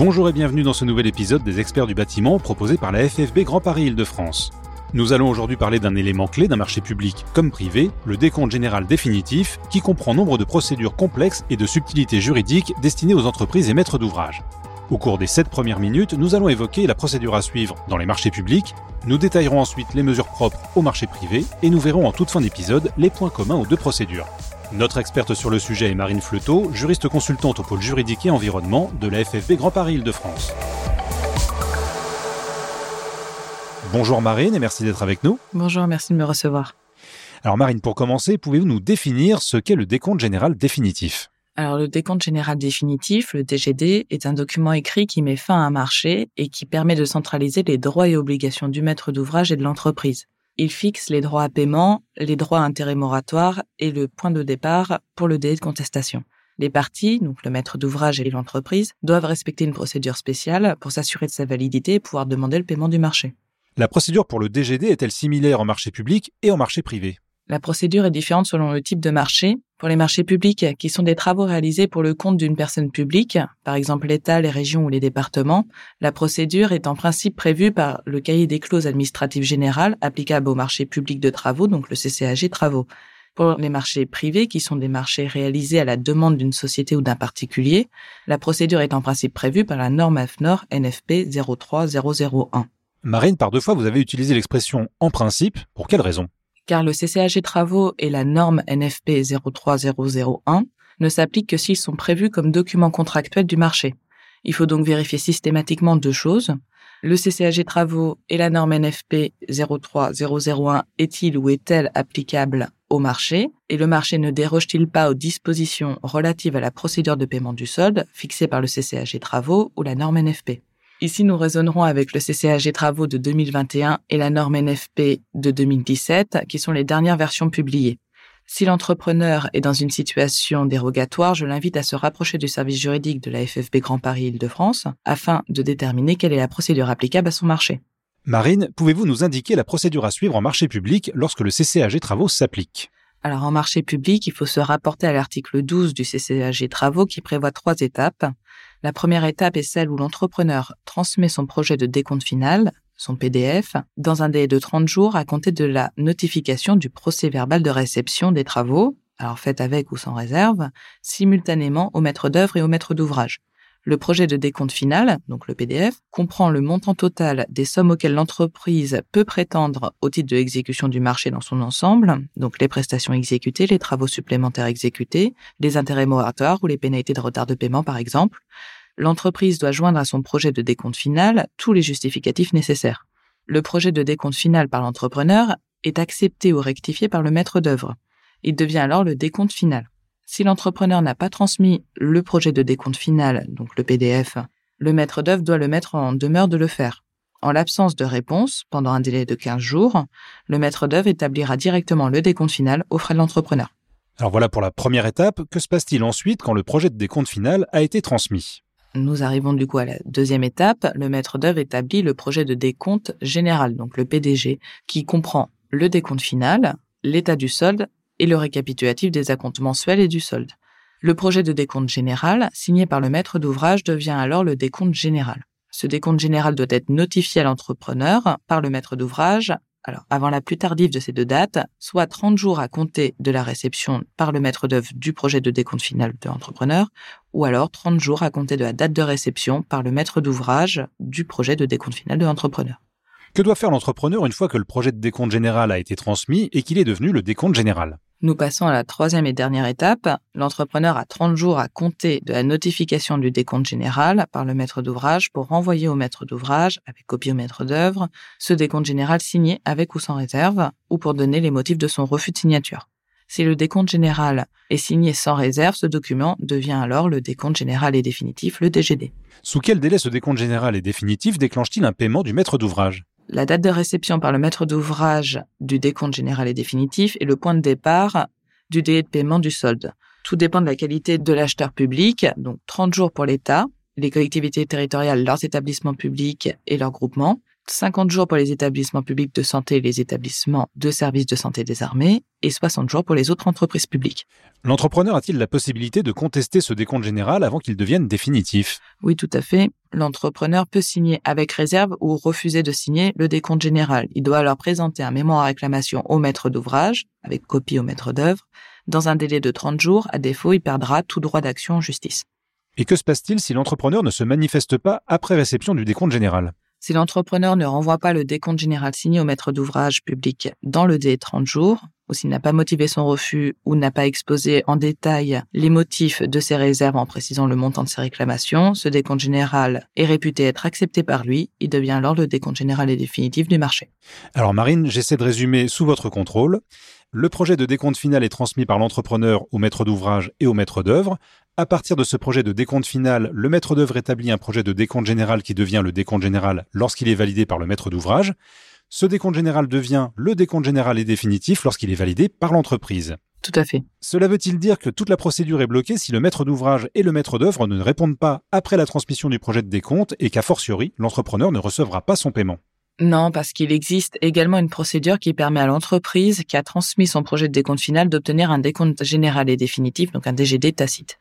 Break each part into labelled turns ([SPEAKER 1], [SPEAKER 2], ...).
[SPEAKER 1] Bonjour et bienvenue dans ce nouvel épisode des experts du bâtiment proposé par la FFB Grand Paris Île-de-France. Nous allons aujourd'hui parler d'un élément clé d'un marché public comme privé, le décompte général définitif, qui comprend nombre de procédures complexes et de subtilités juridiques destinées aux entreprises et maîtres d'ouvrage. Au cours des 7 premières minutes, nous allons évoquer la procédure à suivre dans les marchés publics, nous détaillerons ensuite les mesures propres au marché privé et nous verrons en toute fin d'épisode les points communs aux deux procédures. Notre experte sur le sujet est Marine Fleuteau, juriste consultante au pôle juridique et environnement de la FFB Grand Paris Île-de-France. Bonjour Marine et merci d'être avec nous.
[SPEAKER 2] Bonjour, merci de me recevoir.
[SPEAKER 1] Alors Marine, pour commencer, pouvez-vous nous définir ce qu'est le décompte général définitif?
[SPEAKER 2] Alors, le décompte général définitif, le DGD, est un document écrit qui met fin à un marché et qui permet de centraliser les droits et obligations du maître d'ouvrage et de l'entreprise. Il fixe les droits à paiement, les droits à intérêt moratoire et le point de départ pour le délai de contestation. Les parties, donc le maître d'ouvrage et l'entreprise, doivent respecter une procédure spéciale pour s'assurer de sa validité et pouvoir demander le paiement du marché.
[SPEAKER 1] La procédure pour le DGD est-elle similaire en marché public et en marché privé?
[SPEAKER 2] La procédure est différente selon le type de marché. Pour les marchés publics, qui sont des travaux réalisés pour le compte d'une personne publique, par exemple l'État, les régions ou les départements, la procédure est en principe prévue par le cahier des clauses administratives générales applicable au marché public de travaux, donc le CCAG travaux. Pour les marchés privés, qui sont des marchés réalisés à la demande d'une société ou d'un particulier, la procédure est en principe prévue par la norme AFNOR NFP 03001.
[SPEAKER 1] Marine, par deux fois, vous avez utilisé l'expression en principe. Pour quelle raison?
[SPEAKER 2] Car le CCAG travaux et la norme NFP 03001 ne s'appliquent que s'ils sont prévus comme documents contractuels du marché. Il faut donc vérifier systématiquement deux choses. Le CCAG travaux et la norme NFP 03001 est-il ou est-elle applicable au marché? Et le marché ne déroge-t-il pas aux dispositions relatives à la procédure de paiement du solde fixée par le CCAG travaux ou la norme NFP. Ici, nous raisonnerons avec le CCAG Travaux de 2021 et la norme NFP de 2017, qui sont les dernières versions publiées. Si l'entrepreneur est dans une situation dérogatoire, je l'invite à se rapprocher du service juridique de la FFB Grand Paris Île-de-France afin de déterminer quelle est la procédure applicable à son marché.
[SPEAKER 1] Marine, pouvez-vous nous indiquer la procédure à suivre en marché public lorsque le CCAG Travaux s'applique?
[SPEAKER 2] Alors en marché public, il faut se rapporter à l'article 12 du CCAG Travaux qui prévoit trois étapes. La première étape est celle où l'entrepreneur transmet son projet de décompte final, son PDF, dans un délai de 30 jours à compter de la notification du procès verbal de réception des travaux, alors fait avec ou sans réserve, simultanément au maître d'œuvre et au maître d'ouvrage. Le projet de décompte final, donc le PDF, comprend le montant total des sommes auxquelles l'entreprise peut prétendre au titre de l'exécution du marché dans son ensemble, donc les prestations exécutées, les travaux supplémentaires exécutés, les intérêts moratoires ou les pénalités de retard de paiement par exemple. L'entreprise doit joindre à son projet de décompte final tous les justificatifs nécessaires. Le projet de décompte final par l'entrepreneur est accepté ou rectifié par le maître d'œuvre. Il devient alors le décompte final. Si l'entrepreneur n'a pas transmis le projet de décompte final, donc le PDF, le maître d'œuvre doit le mettre en demeure de le faire. En l'absence de réponse, pendant un délai de 15 jours, le maître d'œuvre établira directement le décompte final aux frais de l'entrepreneur.
[SPEAKER 1] Alors voilà pour la première étape. Que se passe-t-il ensuite quand le projet de décompte final a été transmis?
[SPEAKER 2] Nous arrivons du coup à la deuxième étape. Le maître d'œuvre établit le projet de décompte général, donc le PDG, qui comprend le décompte final, l'état du solde et le récapitulatif des acomptes mensuels et du solde. Le projet de décompte général, signé par le maître d'ouvrage, devient alors le décompte général. Ce décompte général doit être notifié à l'entrepreneur par le maître d'ouvrage, avant la plus tardive de ces deux dates, soit 30 jours à compter de la réception par le maître d'œuvre du projet de décompte final de l'entrepreneur, ou alors 30 jours à compter de la date de réception par le maître d'ouvrage du projet de décompte final de l'entrepreneur.
[SPEAKER 1] Que doit faire l'entrepreneur une fois que le projet de décompte général a été transmis et qu'il est devenu le décompte général?
[SPEAKER 2] Nous passons à la troisième et dernière étape. L'entrepreneur a 30 jours à compter de la notification du décompte général par le maître d'ouvrage pour renvoyer au maître d'ouvrage, avec copie au maître d'œuvre, ce décompte général signé avec ou sans réserve, ou pour donner les motifs de son refus de signature. Si le décompte général est signé sans réserve, ce document devient alors le décompte général et définitif, le DGD.
[SPEAKER 1] Sous quel délai ce décompte général et définitif déclenche-t-il un paiement du maître d'ouvrage?
[SPEAKER 2] La date de réception par le maître d'ouvrage du décompte général et définitif est le point de départ du délai de paiement du solde. Tout dépend de la qualité de l'acheteur public, donc 30 jours pour l'État, les collectivités territoriales, leurs établissements publics et leurs groupements, 50 jours pour les établissements publics de santé et les établissements de services de santé des armées et 60 jours pour les autres entreprises publiques.
[SPEAKER 1] L'entrepreneur a-t-il la possibilité de contester ce décompte général avant qu'il devienne définitif?
[SPEAKER 2] Oui, tout à fait. L'entrepreneur peut signer avec réserve ou refuser de signer le décompte général. Il doit alors présenter un mémoire à réclamation au maître d'ouvrage, avec copie au maître d'œuvre, dans un délai de 30 jours. À défaut, il perdra tout droit d'action en justice.
[SPEAKER 1] Et que se passe-t-il si l'entrepreneur ne se manifeste pas après réception du décompte général?
[SPEAKER 2] Si l'entrepreneur ne renvoie pas le décompte général signé au maître d'ouvrage public dans le délai de 30 jours, ou s'il n'a pas motivé son refus ou n'a pas exposé en détail les motifs de ses réserves en précisant le montant de ses réclamations, ce décompte général est réputé être accepté par lui. Il devient alors le décompte général et définitif du marché.
[SPEAKER 1] Alors Marine, j'essaie de résumer sous votre contrôle. Le projet de décompte final est transmis par l'entrepreneur au maître d'ouvrage et au maître d'œuvre. À partir de ce projet de décompte final, le maître d'œuvre établit un projet de décompte général qui devient le décompte général lorsqu'il est validé par le maître d'ouvrage. Ce décompte général devient le décompte général et définitif lorsqu'il est validé par l'entreprise.
[SPEAKER 2] Tout à fait.
[SPEAKER 1] Cela veut-il dire que toute la procédure est bloquée si le maître d'ouvrage et le maître d'œuvre ne répondent pas après la transmission du projet de décompte et qu'a fortiori, l'entrepreneur ne recevra pas son paiement?
[SPEAKER 2] Non, parce qu'il existe également une procédure qui permet à l'entreprise qui a transmis son projet de décompte final d'obtenir un décompte général et définitif, donc un DGD tacite.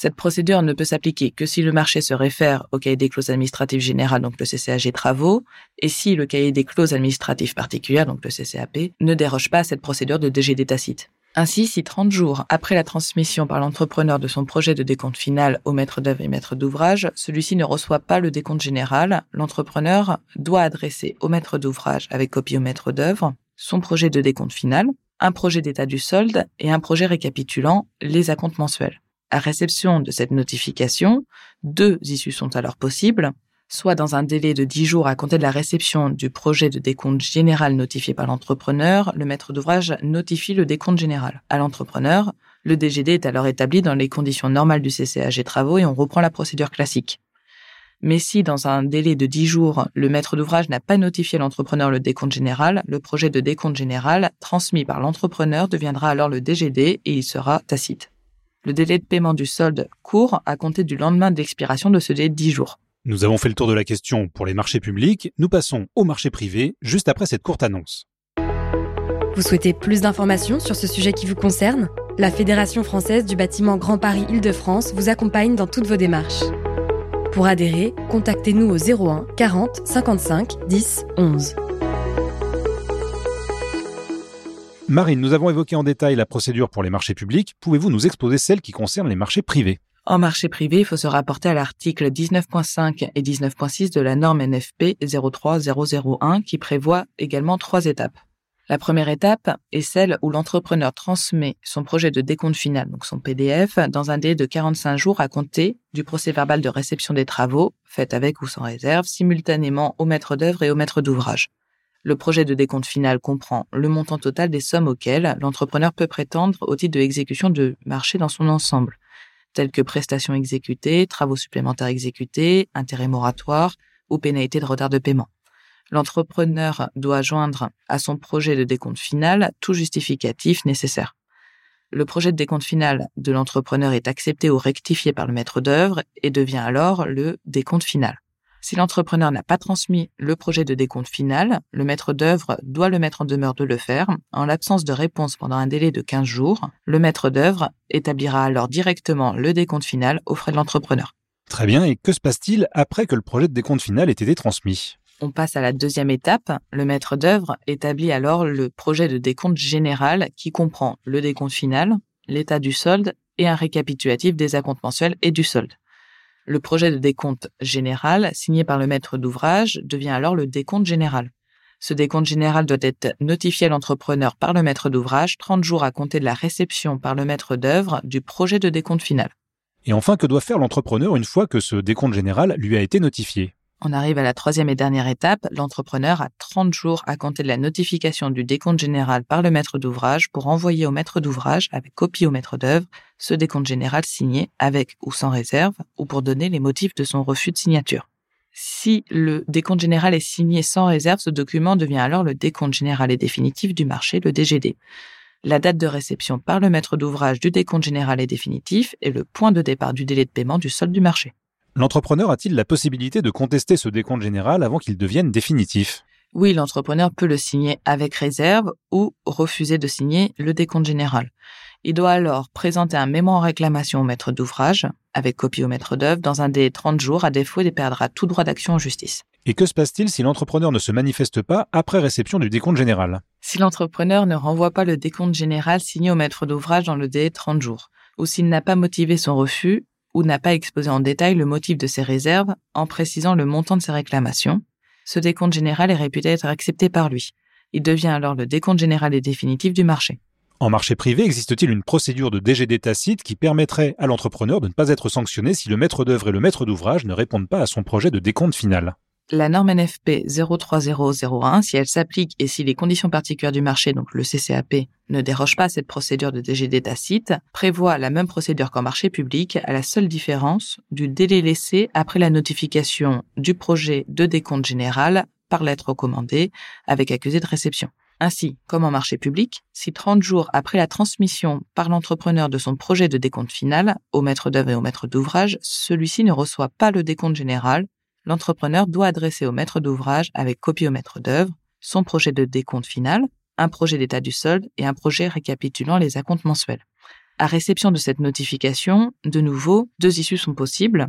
[SPEAKER 2] Cette procédure ne peut s'appliquer que si le marché se réfère au cahier des clauses administratives générales, donc le CCAG travaux, et si le cahier des clauses administratives particulières, donc le CCAP, ne déroge pas à cette procédure de DGD tacite. Ainsi, si 30 jours après la transmission par l'entrepreneur de son projet de décompte final au maître d'œuvre et maître d'ouvrage, celui-ci ne reçoit pas le décompte général, l'entrepreneur doit adresser au maître d'ouvrage avec copie au maître d'œuvre son projet de décompte final, un projet d'état du solde et un projet récapitulant les acomptes mensuels. À réception de cette notification, deux issues sont alors possibles, soit dans un délai de 10 jours à compter de la réception du projet de décompte général notifié par l'entrepreneur, le maître d'ouvrage notifie le décompte général à l'entrepreneur. Le DGD est alors établi dans les conditions normales du CCAG travaux et on reprend la procédure classique. Mais si dans un délai de 10 jours, le maître d'ouvrage n'a pas notifié l'entrepreneur le décompte général, le projet de décompte général transmis par l'entrepreneur deviendra alors le DGD et il sera tacite. Le délai de paiement du solde court à compter du lendemain de l'expiration de ce délai de 10 jours.
[SPEAKER 1] Nous avons fait le tour de la question pour les marchés publics, nous passons au marché privé juste après cette courte annonce.
[SPEAKER 3] Vous souhaitez plus d'informations sur ce sujet qui vous concerne? La Fédération française du bâtiment Grand Paris Île-de-France vous accompagne dans toutes vos démarches. Pour adhérer, contactez-nous au 01 40 55 10 11.
[SPEAKER 1] Marine, nous avons évoqué en détail la procédure pour les marchés publics. Pouvez-vous nous exposer celle qui concerne les marchés privés?
[SPEAKER 2] En marché privé, il faut se rapporter à l'article 19.5 et 19.6 de la norme NFP 03001 qui prévoit également trois étapes. La première étape est celle où l'entrepreneur transmet son projet de décompte final, donc son PDF, dans un délai de 45 jours à compter du procès verbal de réception des travaux, fait avec ou sans réserve, simultanément au maître d'œuvre et au maître d'ouvrage. Le projet de décompte final comprend le montant total des sommes auxquelles l'entrepreneur peut prétendre au titre de l'exécution de marché dans son ensemble, tels que prestations exécutées, travaux supplémentaires exécutés, intérêts moratoires ou pénalités de retard de paiement. L'entrepreneur doit joindre à son projet de décompte final tout justificatif nécessaire. Le projet de décompte final de l'entrepreneur est accepté ou rectifié par le maître d'œuvre et devient alors le décompte final. Si l'entrepreneur n'a pas transmis le projet de décompte final, le maître d'œuvre doit le mettre en demeure de le faire. En l'absence de réponse pendant un délai de 15 jours, le maître d'œuvre établira alors directement le décompte final aux frais de l'entrepreneur.
[SPEAKER 1] Très bien, et que se passe-t-il après que le projet de décompte final ait été transmis?
[SPEAKER 2] On passe à la deuxième étape. Le maître d'œuvre établit alors le projet de décompte général qui comprend le décompte final, l'état du solde et un récapitulatif des acomptes mensuels et du solde. Le projet de décompte général, signé par le maître d'ouvrage, devient alors le décompte général. Ce décompte général doit être notifié à l'entrepreneur par le maître d'ouvrage 30 jours à compter de la réception par le maître d'œuvre du projet de décompte final.
[SPEAKER 1] Et enfin, que doit faire l'entrepreneur une fois que ce décompte général lui a été notifié?
[SPEAKER 2] On arrive à la troisième et dernière étape. L'entrepreneur a 30 jours à compter de la notification du décompte général par le maître d'ouvrage pour envoyer au maître d'ouvrage, avec copie au maître d'œuvre, ce décompte général signé avec ou sans réserve, ou pour donner les motifs de son refus de signature. Si le décompte général est signé sans réserve, ce document devient alors le décompte général et définitif du marché, le DGD. La date de réception par le maître d'ouvrage du décompte général et définitif est le point de départ du délai de paiement du solde du marché.
[SPEAKER 1] L'entrepreneur a-t-il la possibilité de contester ce décompte général avant qu'il devienne définitif?
[SPEAKER 2] Oui, l'entrepreneur peut le signer avec réserve ou refuser de signer le décompte général. Il doit alors présenter un mémoire en réclamation au maître d'ouvrage, avec copie au maître d'œuvre, dans un délai de 30 jours, à défaut, il perdra tout droit d'action en justice.
[SPEAKER 1] Et que se passe-t-il si l'entrepreneur ne se manifeste pas après réception du décompte général?
[SPEAKER 2] Si l'entrepreneur ne renvoie pas le décompte général signé au maître d'ouvrage dans le délai de 30 jours, ou s'il n'a pas motivé son refus, ou n'a pas exposé en détail le motif de ses réserves en précisant le montant de ses réclamations, ce décompte général est réputé être accepté par lui. Il devient alors le décompte général et définitif du marché.
[SPEAKER 1] En marché privé, existe-t-il une procédure de DGD tacite qui permettrait à l'entrepreneur de ne pas être sanctionné si le maître d'œuvre et le maître d'ouvrage ne répondent pas à son projet de décompte final?
[SPEAKER 2] La norme NFP 03001, si elle s'applique et si les conditions particulières du marché, donc le CCAP, ne dérogent pas à cette procédure de DGD tacite, prévoit la même procédure qu'en marché public, à la seule différence du délai laissé après la notification du projet de décompte général par lettre recommandée avec accusé de réception. Ainsi, comme en marché public, si 30 jours après la transmission par l'entrepreneur de son projet de décompte final au maître d'œuvre et au maître d'ouvrage, celui-ci ne reçoit pas le décompte général, l'entrepreneur doit adresser au maître d'ouvrage avec copie au maître d'œuvre son projet de décompte final, un projet d'état du solde et un projet récapitulant les acomptes mensuels. À réception de cette notification, de nouveau, deux issues sont possibles.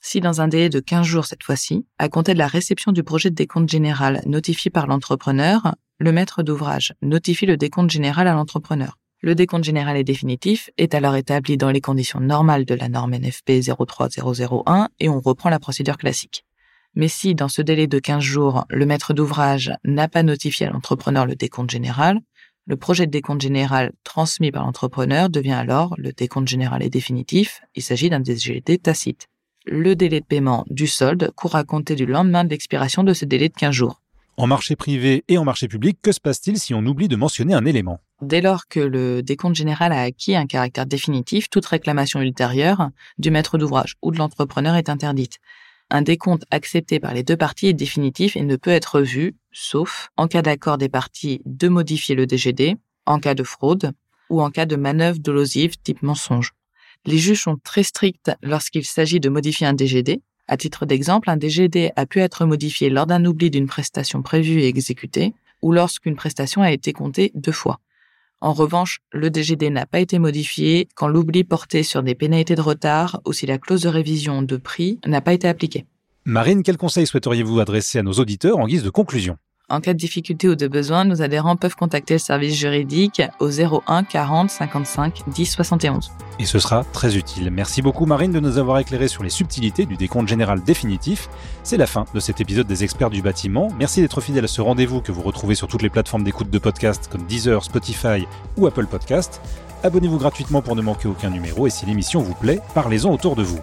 [SPEAKER 2] Si dans un délai de 15 jours cette fois-ci, à compter de la réception du projet de décompte général notifié par l'entrepreneur, le maître d'ouvrage notifie le décompte général à l'entrepreneur. Le décompte général est définitif, est alors établi dans les conditions normales de la norme NFP 03001 et on reprend la procédure classique. Mais si, dans ce délai de 15 jours, le maître d'ouvrage n'a pas notifié à l'entrepreneur le décompte général, le projet de décompte général transmis par l'entrepreneur devient alors le décompte général et définitif. Il s'agit d'un DGD tacite. Le délai de paiement du solde court à compter du lendemain de l'expiration de ce délai de 15 jours.
[SPEAKER 1] En marché privé et en marché public, que se passe-t-il si on oublie de mentionner un élément?
[SPEAKER 2] Dès lors que le décompte général a acquis un caractère définitif, toute réclamation ultérieure du maître d'ouvrage ou de l'entrepreneur est interdite. Un décompte accepté par les deux parties est définitif et ne peut être vu, sauf en cas d'accord des parties de modifier le DGD, en cas de fraude ou en cas de manœuvre dolosive type mensonge. Les juges sont très stricts lorsqu'il s'agit de modifier un DGD. À titre d'exemple, un DGD a pu être modifié lors d'un oubli d'une prestation prévue et exécutée ou lorsqu'une prestation a été comptée deux fois. En revanche, le DGD n'a pas été modifié quand l'oubli portait sur des pénalités de retard ou si la clause de révision de prix n'a pas été appliquée.
[SPEAKER 1] Marine, quels conseils souhaiteriez-vous adresser à nos auditeurs en guise de conclusion?
[SPEAKER 2] En cas de difficulté ou de besoin, nos adhérents peuvent contacter le service juridique au 01 40 55 10 71.
[SPEAKER 1] Et ce sera très utile. Merci beaucoup Marine de nous avoir éclairé sur les subtilités du décompte général définitif. C'est la fin de cet épisode des experts du bâtiment. Merci d'être fidèle à ce rendez-vous que vous retrouvez sur toutes les plateformes d'écoute de podcasts comme Deezer, Spotify ou Apple Podcast. Abonnez-vous gratuitement pour ne manquer aucun numéro et si l'émission vous plaît, parlez-en autour de vous.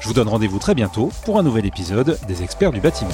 [SPEAKER 1] Je vous donne rendez-vous très bientôt pour un nouvel épisode des experts du bâtiment.